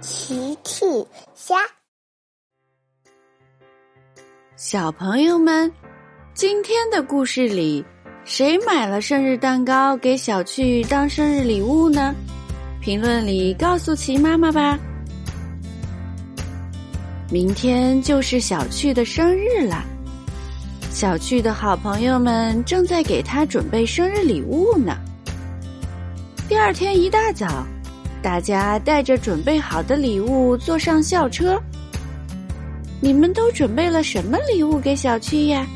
奇趣虾，小朋友们，今天的故事里，谁买了生日蛋糕给小趣当生日礼物呢？评论里告诉奇妈妈吧。明天就是小趣的生日了，小趣的好朋友们正在给他准备生日礼物呢。第二天一大早。大家带着准备好的礼物坐上校车。你们都准备了什么礼物给小趣呀？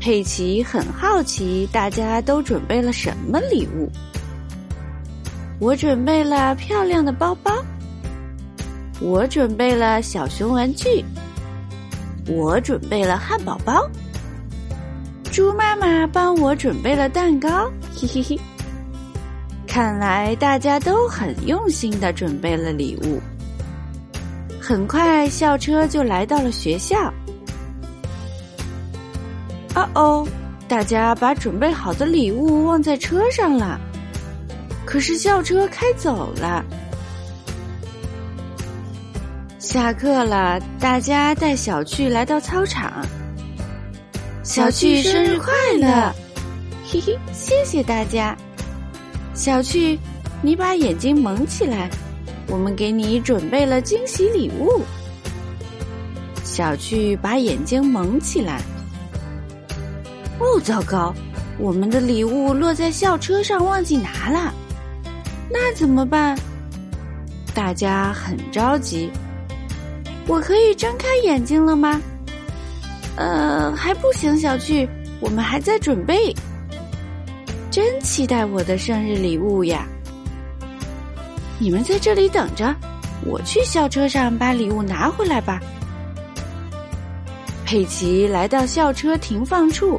佩奇很好奇，大家都准备了什么礼物？我准备了漂亮的包包。我准备了小熊玩具。我准备了汉堡包。猪妈妈帮我准备了蛋糕，嘿嘿嘿。看来大家都很用心的准备了礼物。很快，校车就来到了学校。哦哦，大家把准备好的礼物忘在车上了。可是校车开走了。下课了，大家带小趣来到操场。小趣生日快乐！嘿嘿，谢谢大家。小趣，你把眼睛蒙起来，我们给你准备了惊喜礼物。小趣把眼睛蒙起来。哦，糟糕，我们的礼物落在校车上，忘记拿了，那怎么办？大家很着急。我可以睁开眼睛了吗？呃，还不行，小趣，我们还在准备。真期待我的生日礼物呀！你们在这里等着，我去校车上把礼物拿回来吧。佩奇来到校车停放处，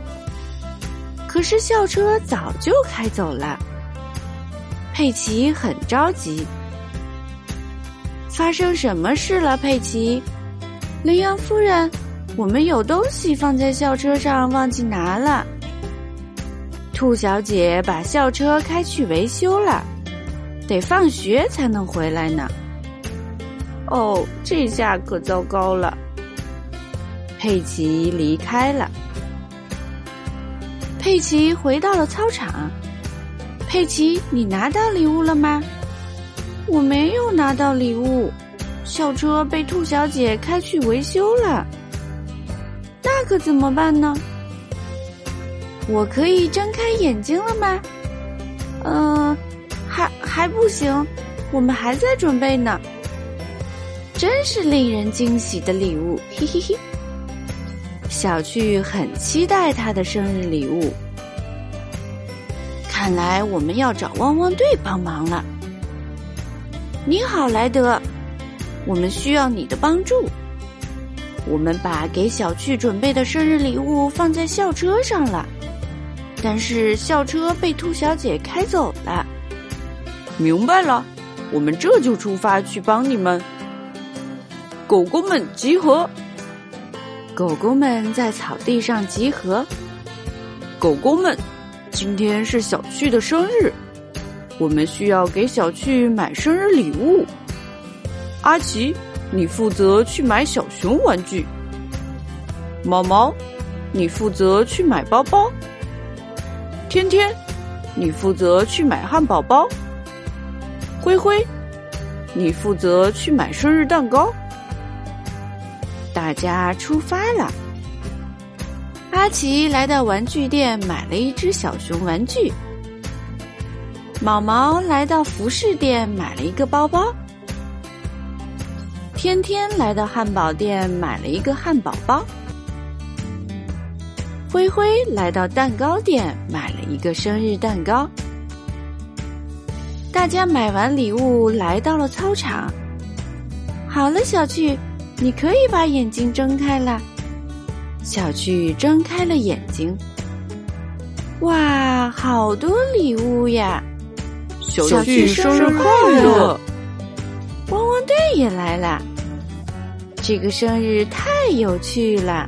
可是校车早就开走了。佩奇很着急，发生什么事了？佩奇，羚羊夫人，我们有东西放在校车上，忘记拿了。兔小姐把校车开去维修了，得放学才能回来呢。哦，这下可糟糕了。佩奇离开了。佩奇回到了操场。佩奇，你拿到礼物了吗？我没有拿到礼物，校车被兔小姐开去维修了。那可怎么办呢？我可以睁开眼睛了吗？嗯，还还不行，我们还在准备呢。真是令人惊喜的礼物，嘿嘿嘿！小趣很期待他的生日礼物。看来我们要找汪汪队帮忙了。你好，莱德，我们需要你的帮助。我们把给小趣准备的生日礼物放在校车上了。但是校车被兔小姐开走了。明白了，我们这就出发去帮你们。狗狗们集合！狗狗们在草地上集合。狗狗们，今天是小趣的生日，我们需要给小趣买生日礼物。阿奇，你负责去买小熊玩具。毛毛，你负责去买包包。天天，你负责去买汉堡包。灰灰，你负责去买生日蛋糕。大家出发了。阿奇来到玩具店买了一只小熊玩具。毛毛来到服饰店买了一个包包。天天来到汉堡店买了一个汉堡包。灰灰来到蛋糕店，买了一个生日蛋糕。大家买完礼物，来到了操场。好了，小趣，你可以把眼睛睁开了。小趣睁开了眼睛。哇，好多礼物呀！小趣生日快乐！汪汪队也来了。这个生日太有趣了。